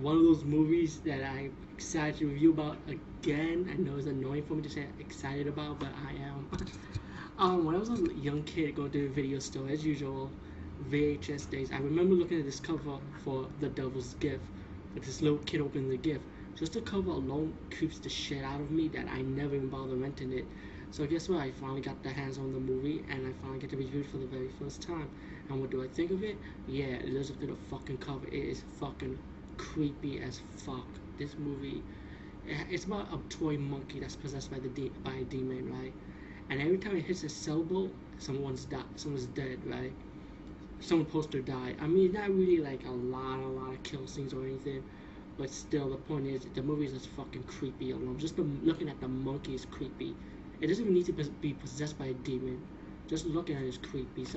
One of those movies that I'm excited to review about again. I know it's annoying for me to say excited about, but I am. um, when I was a young kid going to the video store, as usual, VHS days, I remember looking at this cover for The Devil's Gift, with this little kid opening the gift. Just the cover alone creeps the shit out of me that I never even bother renting it. So guess what? I finally got the hands on the movie, and I finally get to review it for the very first time. And what do I think of it? Yeah, let's look at the fucking cover. It is fucking creepy as fuck. This movie, it's about a toy monkey that's possessed by the de- by a demon, right? And every time it hits a sailboat, someone's died. Someone's dead, right? Someone supposed to die. I mean, not really like a lot, a lot of kill scenes or anything, but still, the point is, the movie is just fucking creepy alone. Just the, looking at the monkey is creepy. It doesn't even need to be possessed by a demon. Just looking at it is creepy. So